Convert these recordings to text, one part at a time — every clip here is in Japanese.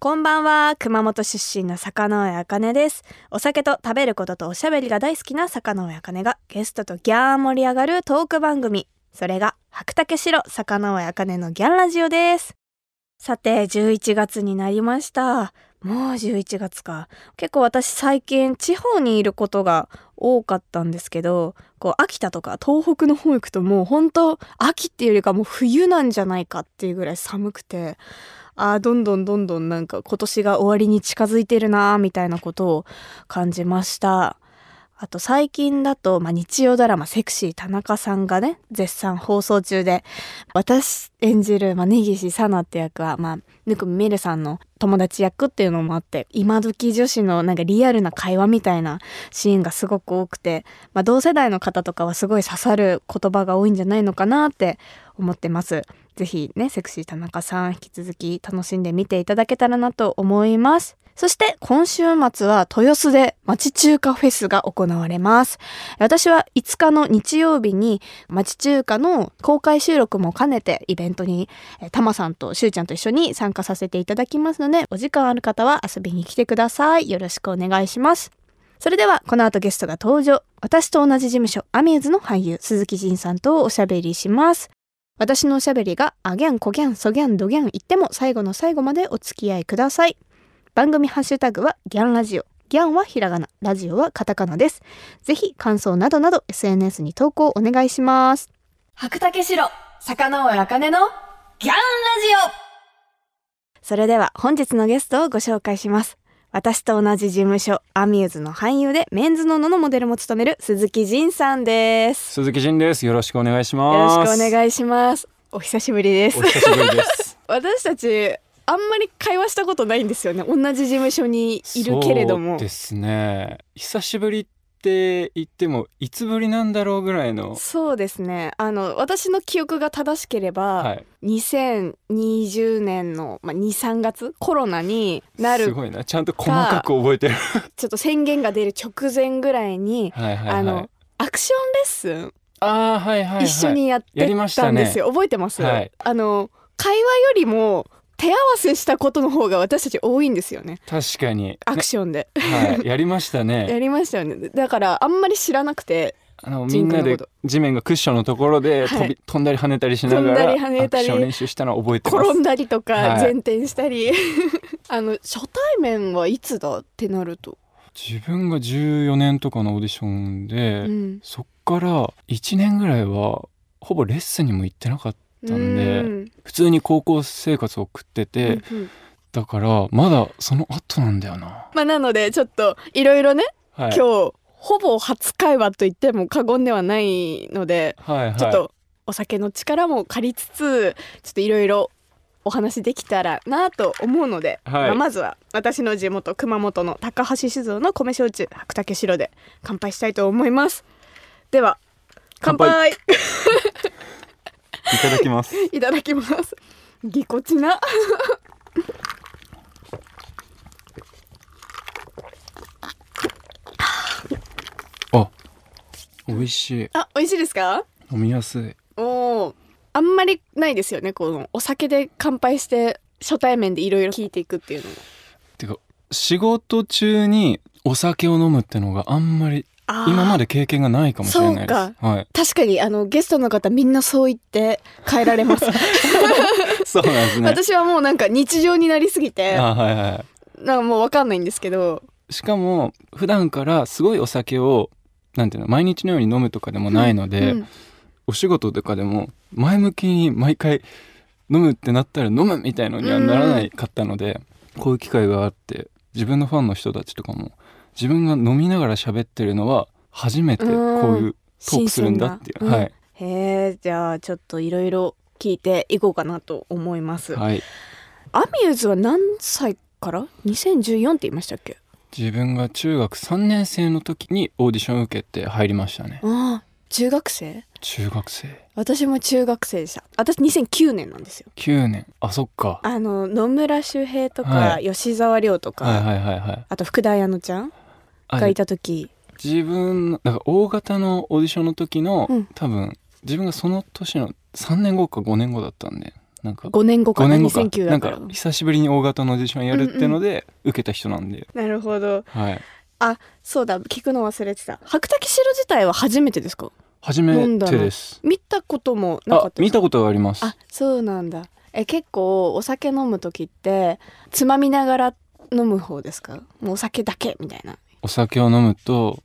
こんばんは。熊本出身の坂上茜です。お酒と食べることとおしゃべりが大好きな坂上茜がゲストとギャー盛り上がるトーク番組。それが白竹城坂上茜のギャンラジオです。さて11月になりました。もう11月か。結構私最近地方にいることが多かったんですけどこう秋田とか東北の方行くともう本当秋っていうよりかもう冬なんじゃないかっていうぐらい寒くて。あどんどんどんどんなんか今年が終わりに近づいてるなみたいなことを感じました。あと最近だと、まあ、日曜ドラマセクシー田中さんがね、絶賛放送中で、私演じる、まあ、根岸さなって役は、まあ、ぬくみめるさんの友達役っていうのもあって、今時女子のなんかリアルな会話みたいなシーンがすごく多くて、まあ、同世代の方とかはすごい刺さる言葉が多いんじゃないのかなって思ってます。ぜひね、セクシー田中さん引き続き楽しんで見ていただけたらなと思います。そして今週末は豊洲で町中華フェスが行われます。私は5日の日曜日に町中華の公開収録も兼ねてイベントにえーたまさんとしゅうちゃんと一緒に参加させていただきますので、お時間ある方は遊びに来てください。よろしくお願いします。それではこの後ゲストが登場。私と同じ事務所アミューズの俳優鈴木仁さんとおしゃべりします。私のおしゃべりがあギャン、こギャン、そギャン、ドギャン言っても最後の最後までお付き合いください。番組ハッシュタグはギャンラジオ。ギャンはひらがな、ラジオはカタカナです。ぜひ感想などなど SNS に投稿お願いします。白竹城、坂上茜のギャンラジオそれでは本日のゲストをご紹介します。私と同じ事務所、アミューズの俳優でメンズノノのモデルも務める鈴木仁さんです。鈴木仁です。よろしくお願いしよます。ろしくお願いします。お久しぶりですお。久しぶりです。私たちあんまり会話したことないんですよね。同じ事務所にいるけれども。ですね。久しぶりって言ってもいつぶりなんだろうぐらいの。そうですね。あの私の記憶が正しければ、はい。2020年のまあ2、3月コロナになるすごいな。ちゃんと細かく覚えてる。ちょっと宣言が出る直前ぐらいに、はいはいはい。あのアクションレッスンあーはいはいはい。一緒にやってたんですよ。覚えてます、はいあの会話よりも手合わせしたことの方が私たち多いんですよね。確かに。アクションで、ねはい。やりましたやね。りましたよね。だからあんまり知らなくてあのみんなで地面がクッションのところで飛び、はい飛んだり跳ねたりしなが飛んだらり跳ねたりアクション練習したのを覚えてます。転んだりとかはい前転したり、あの初対面はいつだってなると、自分が14年とかのオーディションで、うん、そっから1年ぐらいはほぼレッスンにも行ってなかったんでうん。普通に高校生活を送ってて、うんうん。だからまだその後なんだよな、まあなのでちょっといろいろね、はい、今日ほぼ初会話と言っても過言ではないので、はいはい。ちょっとお酒の力も借りつつちょっといろいろお話できたらなと思うので、はい。まあ、まずは私の地元熊本の高橋酒造の米焼酎白竹白で乾杯したいと思います。では乾杯いただきます。いただきます。ぎこちな。あ美味しい。あ美味しいですか？飲みやすい。おーあんまりないですよねこのお酒で乾杯して初対面でいろいろ聞いていくっていうのも。てか仕事中にお酒を飲むってのがあんまり今まで経験がないかもしれないです。そうはい。確かにあのゲストの方みんなそう言って帰られます、そうなんですね。私はもうなんか日常になりすぎてあはいはいなんかもうわかんないんですけど。しかも普段からすごいお酒をなんていうの毎日のように飲むとかでもないので、うんお仕事とかでも前向きに毎回飲むってなったら飲むみたいのにはならないかったので、こういう機会があって自分のファンの人たちとかも自分が飲みながら喋ってるのは初めてこういうトークするんだっていう、新鮮な。はい、へえじゃあちょっといろいろ聞いていこうかなと思います、はい、アミューズは何歳から？2014って言いましたっけ？自分が中学3年生の時にオーディション受けて入りましたね。ああ中学生？中学生。私も中学生でした。私2009年なんですよ。9年。あそっか。あの野村周平とか、は吉沢亮とか、はいはいはいはい。あと福田彩乃ちゃん。あがいた時。自分のなんか大型のオーディションの時の、うん。多分自分がその年の3年後か5年後だったんで。なんか5年後か5な年後か。2009なんだか久しぶりに大型のオーディションやるってので受けた人なんで、なるほど。はい。あそうだ。聞くの忘れてた。白滝白自体は初めてですか？初めてです。見たこともなかあったですか？見たことがあります。あそうなんだ。え結構お酒飲む時ってつまみながら飲む方ですか？もうお酒だけみたいなお酒を飲むと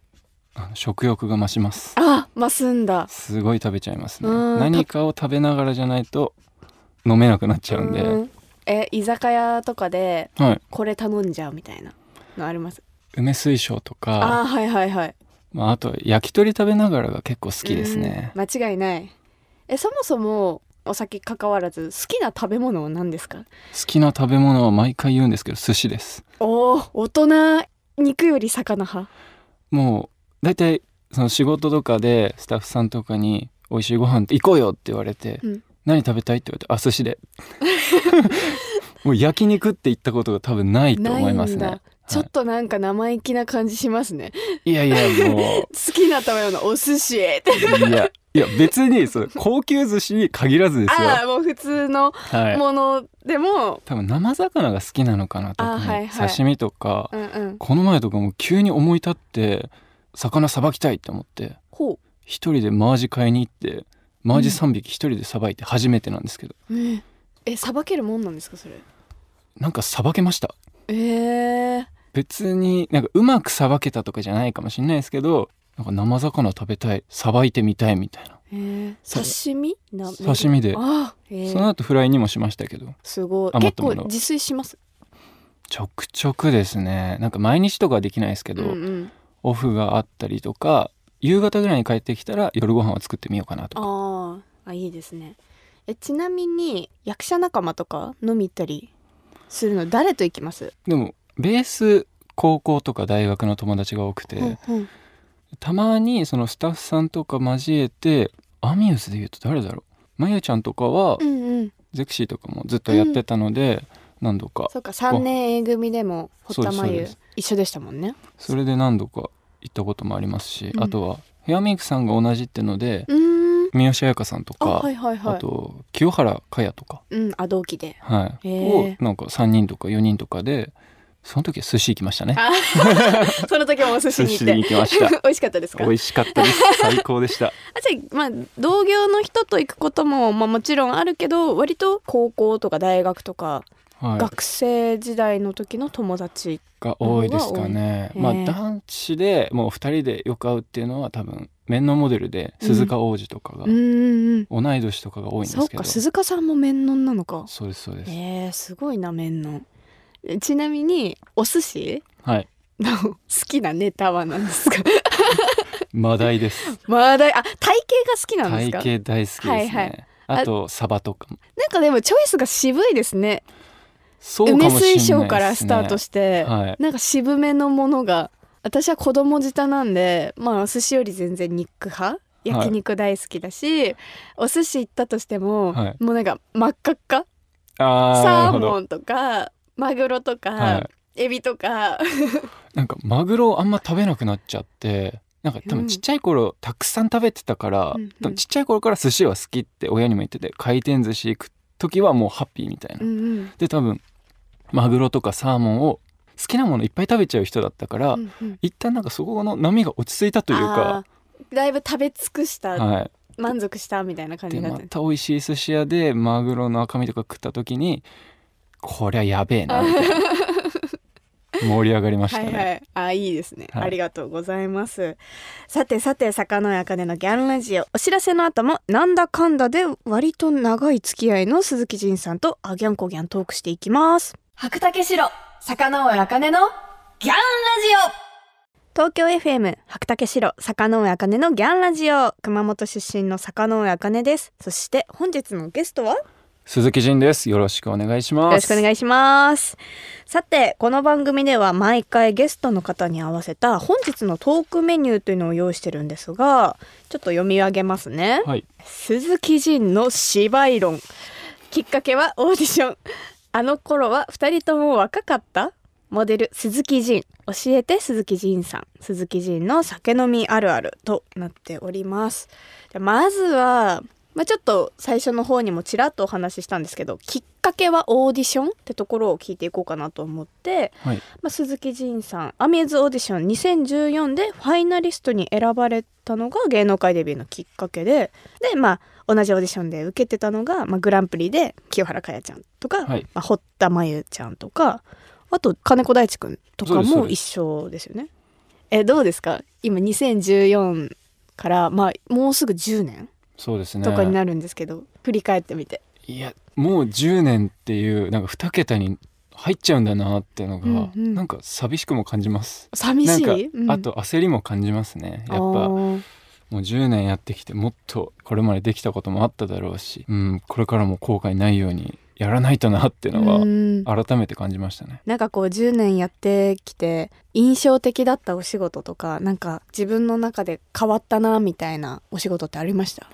食欲が増します。あ増すんだ。すごい食べちゃいますね。うん何かを食べながらじゃないと飲めなくなっちゃうんで、うん。え居酒屋とかではい。これ頼んじゃうみたいなのあります？梅水晶とあかーはいはいはい。まあ、あと焼き鳥食べながらが結構好きですね、うん間違いない。えそもそもお酒関わらず好きな食べ物は何ですか？好きな食べ物は毎回言うんですけど寿司です。おお大人肉より魚派？もう大体その仕事とかでスタッフさんとかに「美味しいご飯って行こうよ」って言われて「うん何食べたい?」って言われて「あ寿司で」もう焼肉って言ったことが多分ないと思いますねちょっとなんか生意気な感じしますね。いやいやも 好きな食べ物お寿司いやいや別にそう高級寿司に限らずですよ。ああもう普通のはい。ものでも、多分生魚が好きなのかな特に、あはいはい。刺身とかうんうん。この前とかも急に思い立って魚さばきたいって思って。ほ一人でマージ買いに行ってマージ3匹一人でさばいて初めてなんですけど、う、ええさばけるもんなんですかそれ？なんかさばけました。えー、別になんかうまくさばけたとかじゃないかもしれないですけどなんか生魚食べたいさばいてみたいみたいな。えー、刺身？な刺身で。えーその後フライにもしましたけど。すごい。結構自炊します？ちょくちょくですね。なんか毎日とかはできないですけど、うんうん、オフがあったりとか夕方ぐらいに帰ってきたら夜ご飯を作ってみようかなとか。あー。あいいですね。えちなみに役者仲間とか飲み行ったりするの誰と行きます、でもベース高校とか大学の友達が多くて、うんうん。たまにそのスタッフさんとか交えてアミューズで言うと誰だろう？まゆちゃんとかは、うんうん。ゼクシーとかもずっとやってたので、何度か。そうか3年 A 組でも堀田真由一緒でしたもんね。それで何度か行ったこともありますし、うん。あとはヘアメイクさんが同じってので三好彩香さんとあかはいはいはい。あと清原果耶とか、うんあ同期で。はい、へをーなんか3人とか4人とかでその時は寿司行きましたね。あ その時もお寿司に行って。行きました。美味しかったですか？美味しかったです。最高でした。あじゃあまあ同業の人と行くことも、まあ、もちろんあるけど割と高校とか大学とか、はい。学生時代の時の友達が多いですかね。まあ男子でもう2人でよく会うっていうのは多分面のモデルで鈴鹿央士とかが、うん同い年とかが多いんですけど。そうか鈴鹿さんも面のんなのかそうですそうです、えー、すごいな面のちなみにお寿司はい。の好きなネタは何ですか？マダイです。まだあ体型が好きなんですか？体型大好きですね、はいはい。あとサバとかも。なんかでもチョイスが渋いですね。そうで梅水晶からスタートして、はい。なんか渋めのものが。私は子供舌なんでまあお寿司より全然肉派？焼肉大好きだし、お寿司行ったとしても、はい。もうなんか真っ赤っか？サーモンとかマグロとか、はい。エビとか。なんかマグロあんま食べなくなっちゃってなんか多うん。分ちっちゃい頃たくさん食べてたから、うんうん。多分ちっちゃい頃から寿司は好きって親にも言ってて回転寿司行く時はもうハッピーみたいな、うんうん。で多分マグロとかサーモンを好きなものいっぱい食べちゃう人だったから、うんうん。一旦なんかそこの波が落ち着いたというかだいぶ食べ尽くした、はい。満足したみたいな感じでになってまた美味しい寿司屋でマグロの赤身とか食った時にこりゃやべえな 盛り上がりましたね、はいはい。あいいですね、はい。ありがとうございます。さてさて坂の茜のギャンラジオ。お知らせの後もなんだかんだで割と長い付き合いの鈴木仁さんとあギャンコギャントークしていきます。白竹城坂上茜のギャンラジオ。東京 FM 白竹城坂上茜のギャンラジオ。熊本出身の坂上茜です。そして本日のゲストは？鈴木仁です。よろしくお願いします。よろしくお願いします。さてこの番組では毎回ゲストの方に合わせた本日のトークメニューというのを用意してるんですがちょっと読み上げますね、はい。鈴木仁の芝居論。きっかけはオーディション。あの頃は二人とも若かった。モデル鈴木仁。教えて鈴木仁さん。鈴木仁の酒飲みあるあるとなっております。でまずはまあ、ちょっと最初の方にもちらっとお話ししたんですけどきっかけはオーディションってところを聞いていこうかなと思って、はい。まあ、鈴木仁さんアミューズオーディション2014でファイナリストに選ばれたのが芸能界デビューのきっかけでで、まあ、同じオーディションで受けてたのが、まあ、グランプリで清原果耶ちゃんとか、はい。まあ、堀田真由ちゃんとかあと金子大地くんとかも一緒ですよね。えどうですか？今2014から、まあ、もうすぐ10年？そうですね。とかになるんですけど、振り返ってみて。いやもう10年っていうなんか2桁に入っちゃうんだなっていうのが、うんうん。なんか寂しくも感じます。寂しい？うん。あと焦りも感じますね。やっぱもう10年やってきてもっとこれまでできたこともあっただろうし、うん、これからも後悔ないようにやらないとなっていうのはうん。改めて感じましたね。なんかこう10年やってきて印象的だったお仕事とかなんか自分の中で変わったなみたいなお仕事ってありました？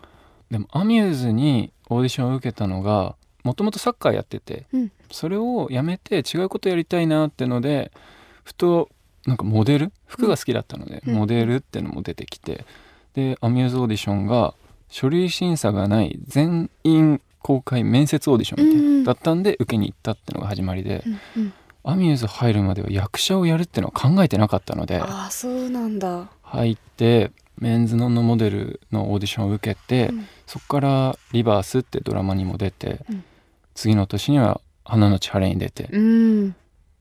でもアミューズにオーディションを受けたのがもともとサッカーやってて、うん。それをやめて違うことやりたいなってのでふとなんかモデル服が好きだったので、うん。モデルってのも出てきてでアミューズオーディションが書類審査がない全員公開面接オーディションみたいな、うんだったんで受けに行ったってのが始まりで、うんうん。アミューズ入るまでは役者をやるってのは考えてなかったのでああそうなんだ。入ってメンズノンのモデルのオーディションを受けて、うん。そこから「リバース」ってドラマにも出て、うん。次の年には「花の千晴」に出て、うん。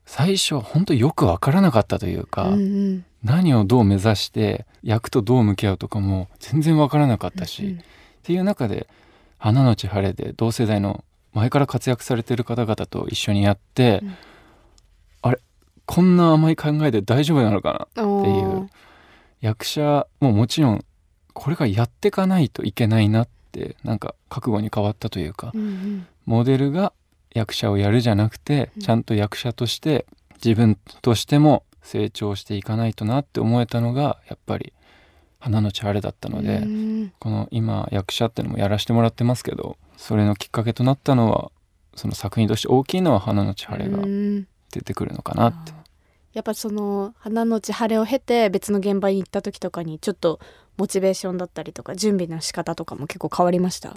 最初は本当よく分からなかったというか、うんうん。何をどう目指して役とどう向き合うとかも全然分からなかったし、うんっていう中で「花の千晴」で同世代の前から活躍されてる方々と一緒にやって、うん。あれこんな甘い考えで大丈夫なのかなうんっていう役者ももちろんこれからやっていかないといけないなってなんか覚悟に変わったというか、うんうん。モデルが役者をやるじゃなくて、うん。ちゃんと役者として自分としても成長していかないとなって思えたのがやっぱり花の千晴だったので、うん。この今役者ってのもやらせてもらってますけどそれのきっかけとなったのはその作品として大きいのは花の千晴がうん。出てくるのかなって。やっぱその花の千晴を経て別の現場に行った時とかにちょっとモチベーションだったりとか準備の仕方とかも結構変わりました？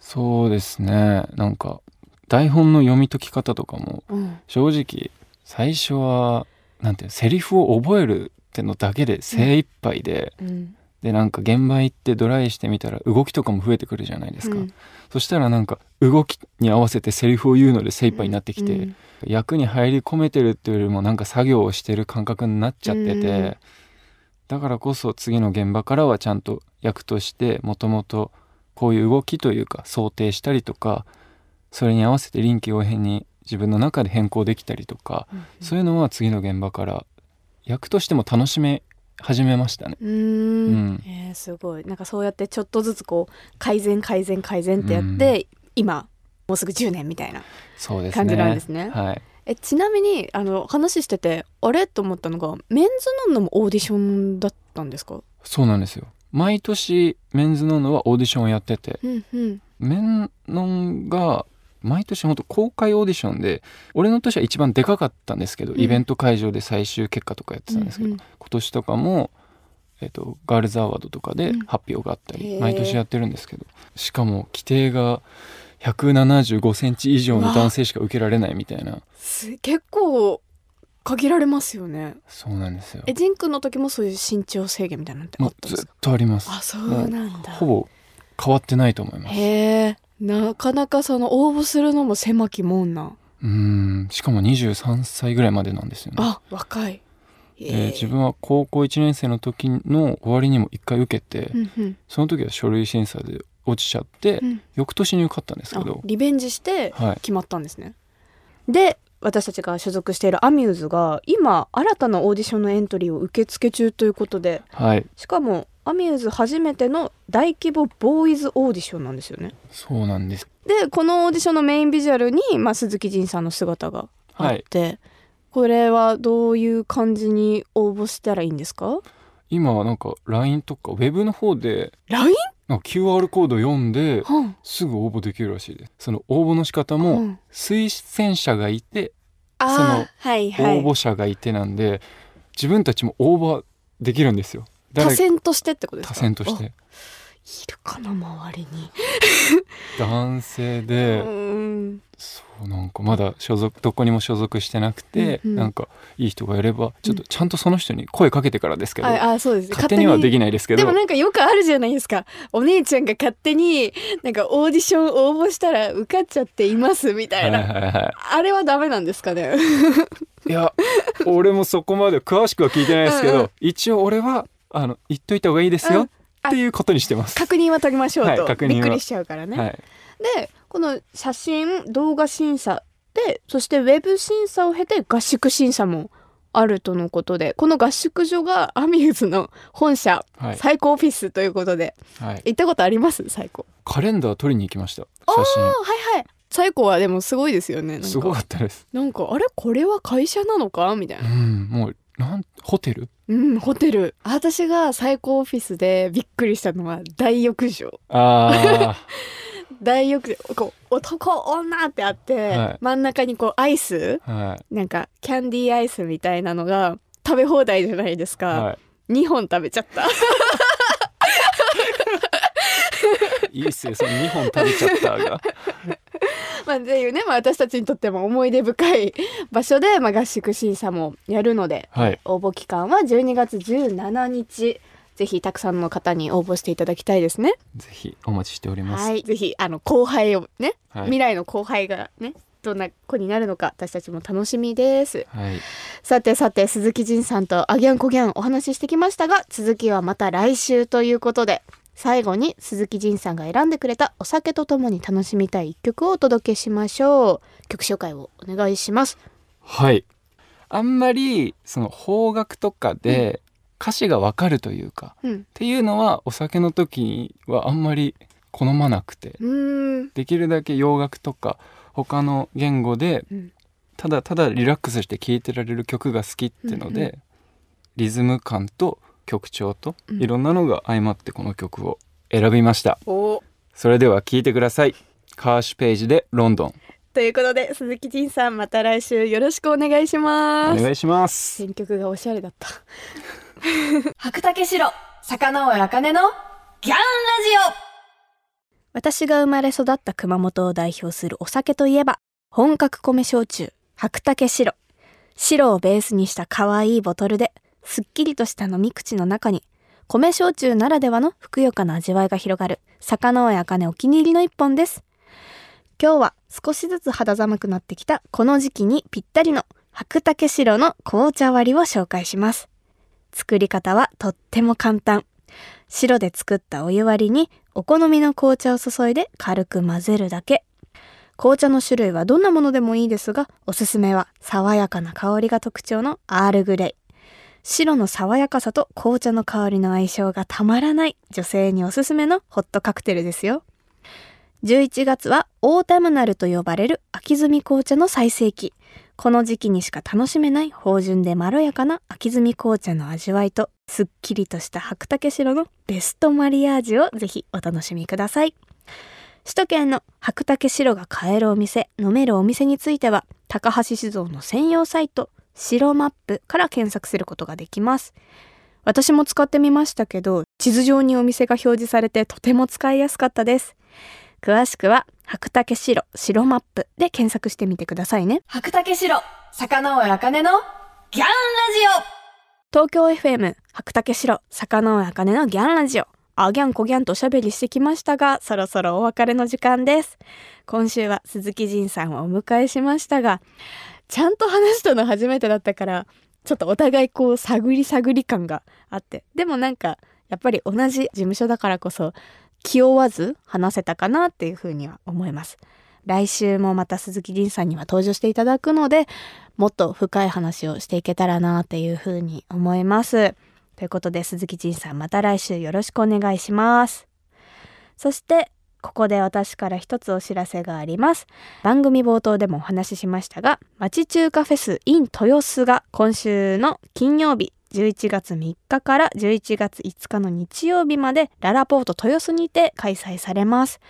そうですね。なんか台本の読み解き方とかもうん。正直最初はなんていうのセリフを覚えるってのだけで精一杯で、うんでなんか現場行ってドライしてみたら動きとかも増えてくるじゃないですか、うん。そしたらなんか動きに合わせてセリフを言うので精一杯になってきて、うん。役に入り込めてるっていうよりもなんか作業をしてる感覚になっちゃってて、うん。だからこそ次の現場からはちゃんと役としてもともとこういう動きというか想定したりとかそれに合わせて臨機応変に自分の中で変更できたりとか、そういうのは次の現場から役としても楽しめ始めましたね。うーんうんえーすごいなんかそうやってちょっとずつこう改善改善改善ってやって、今もうすぐ10年みたいなそうですね。感じなんですねはい。えちなみにあの話しててあれと思ったのがメンズノンノもオーディションだったんですか？そうなんですよ。毎年メンズノンノはオーディションをやってて、うんうんメンノンが毎年本当公開オーディションで俺の年は一番でかかったんですけど、うん。イベント会場で最終結果とかやってたんですけど、うんうん。今年とかも、えっとガールズアワードとかでうん。発表があったり、へー。毎年やってるんですけどしかも規定が175センチ以上の男性しか受けられないみたいな。す結構限られますよね。そうなんですよ。えジンクの時もそういう身長制限みたいなのってあっったんですか？とあります。あそうなんだ。ほぼ変わってないと思います。へえなかなかその応募するのも狭きもん。なうーん。しかも23歳ぐらいまでなんですよね。あ若い。で自分は高校1年生の時の終わりにも1回受けて、うんうん。その時は書類審査で落ちちゃって、うん。翌年に受かったんですけあどリベンジしてはい。決まったんですね、で私たちが所属しているアミューズが今新たなオーディションのエントリーを受付中ということではい。しかもアミューズ初めての大規模ボーイズオーディションなんですよね。そうなんです。でこのオーディションのメインビジュアルに、まあ、鈴木仁さんの姿があって、これはどういう感じに応募したらいいんですか？今はなんか LINE とかウェブの方で LINE? なんか QR コード読んではすぐ応募できるらしいです。その応募の仕方あもうん推薦者がいてあその応募者がいてなんで、自分たちも応募できるんですよ多誰選としてってことですか？多選としあてるかな周りに。男性で、うん。そうなんかまだ所属どこにも所属してなくて、うんうん。なんかいい人がいればちょっとちゃんとその人に声かけてからですけど、ああそうです。勝手にはできないですけど。でもなんかよくあるじゃないですか。お姉ちゃんが勝手になんかオーディション応募したら受かっちゃっていますみたいな、はいはいはあれはダメなんですかね？い、いや俺もそこまで詳しくは聞いてないですけど、うんうん。一応俺はあの言っといた方がいいですよ、っていうことにしてます。確認は取りましょうと、はいびっくりしちゃうからね、はい、でこの写真動画審査でそしてウェブ審査を経て合宿審査もあるとのことでこの合宿所がアミューズの本社、はい。最高オフィスということではい、行ったことあります？最高カレンダー取りに行きました。あ写あはいはい。最高はでもすごいですよね。すごかったです。なんかあれ？これは会社なのか？みたいうなん、もうなんホテル？うんホテル。私が最高オフィスでびっくりしたのは大浴場。あ 大浴場。こう男女ってあって、はい。真ん中にこうアイスあはい。なんかキャンディーアイスみたいなのが食べ放題じゃないですか、は2本食べちゃった いいいっすよその2本食べちゃったが。まあっていうね、まあ、私たちにとっても思い出深い場所で、まあ、合宿審査もやるのではい。応募期間は12月17日。ぜひたくさんの方に応募していただきたいですね。ぜひお待ちしております。はい、ぜひあの後輩をね、はい。未来の後輩がねどんな子になるのか私たちも楽しみです。はい、さてさて鈴木仁さんとアギャンコギャンお話ししてきましたが続きはまた来週ということで最後に鈴木仁さんが選んでくれたお酒とともに楽しみたい一曲をお届けしましょう。曲紹介をお願いします。はい、あんまりその邦楽とかで歌詞がわかるというか、っうん。ていうのはお酒の時はあんまり好まなくてできるだけ洋楽とか他の言語でうん。ただただリラックスして聴いてられる曲が好きってので、うんうリズム感と曲調とうん。いろんなのが相まってこの曲を選びました、お。それでは聴いてください。カーシュページでロンドン。ということで鈴木仁さんまた来週よろしくお願いします。お願いします。選曲がおしゃれだった。白竹城坂上茜のギャンラジオ。私が生まれ育った熊本を代表するお酒といえば本格米焼酎白竹白。白をベースにした可愛いボトルですっきりとした飲み口の中に米焼酎ならではのふくよかな味わいが広がる坂上茜お気に入りの一本です。今日は少しずつ肌寒くなってきたこの時期にぴったりの白竹白の紅茶割りを紹介します。作り方はとっても簡単。白で作ったお湯割りにお好みの紅茶を注いで軽く混ぜるだけ。紅茶の種類はどんなものでもいいですがおすすめは爽やかな香りが特徴のアールグレイ。白の爽やかさと紅茶の香りの相性がたまらない女性におすすめのホットカクテルですよ。11月はオータムナルと呼ばれる秋摘み紅茶の最盛期。この時期にしか楽しめない芳醇でまろやかな秋摘み紅茶の味わいとすっきりとした白竹白のベストマリアージュをぜひお楽しみください。首都圏の白竹白が買えるお店飲めるお店については高橋酒造の専用サイト白マップから検索することができます。私も使ってみましたけど地図上にお店が表示されてとても使いやすかったです。詳しくは白竹白白マップで検索してみてくださいね。白竹白坂上茜のギャンラジオ。東京 FM 白竹白坂上茜のギャンラジオ。あギャンコギャンとおしゃべりしてきましたがそろそろお別れの時間です。今週は鈴木仁さんをお迎えしましたがちゃんと話したの初めてだったからちょっとお互いこう探り探り感があって。でもなんかやっぱり同じ事務所だからこそ気負わず話せたかなっていうふうには思います。来週もまた鈴木凛さんには登場していただくのでもっと深い話をしていけたらなっていうふうに思います。ということで鈴木仁さんまた来週よろしくお願いします。そしてここで私から一つお知らせがあります。番組冒頭でもお話ししましたが町中華フェス in 豊洲が今週の金曜日11月3日から11月5日の日曜日までララポート豊洲にて開催されます。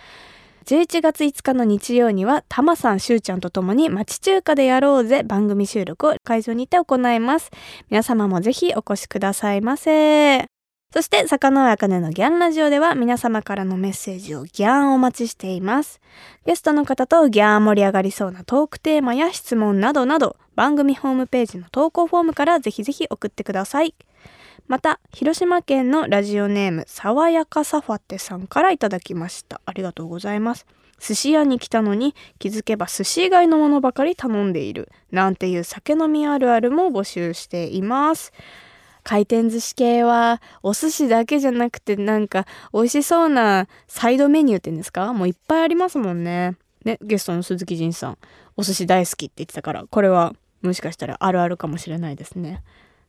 11月5日の日曜にはタマさんしゅうちゃんとともに町中華でやろうぜ番組収録を会場にて行います。皆様もぜひお越しくださいませ。そして坂上茜のギャンラジオでは皆様からのメッセージをギャンお待ちしています。ゲストの方とギャン盛り上がりそうなトークテーマや質問などなど番組ホームページの投稿フォームからぜひぜひ送ってください。また広島県のラジオネーム爽やかサファテさんからいただきました。ありがとうございます。寿司屋に来たのに気づけば寿司以外のものばかり頼んでいる。なんていう酒飲みあるあるも募集しています。回転寿司系はお寿司だけじゃなくてなんか美味しそうなサイドメニューって言うんですか？もういっぱいありますもんね。ね、ゲストの鈴木仁さんお寿司大好きって言ってたからこれはもしかしたらあるあるかもしれないですね。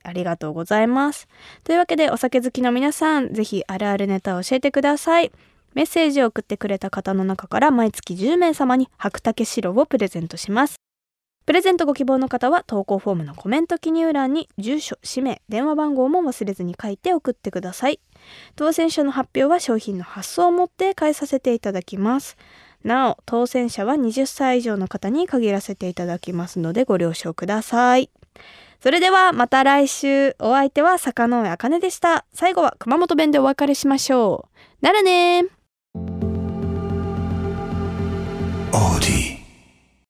ありがとうございます。というわけでお酒好きの皆さん、ぜひあるあるネタを教えてください。メッセージを送ってくれた方の中から毎月10名様に白竹白をプレゼントします。プレゼントご希望の方は投稿フォームのコメント記入欄に住所、氏名、電話番号も忘れずに書いて送ってください。当選者の発表は商品の発送をもって返させていただきます。なお、当選者は20歳以上の方に限らせていただきますのでご了承ください。それではまた来週。お相手は坂上茜でした。最後は熊本弁でお別れしましょう。ならねー。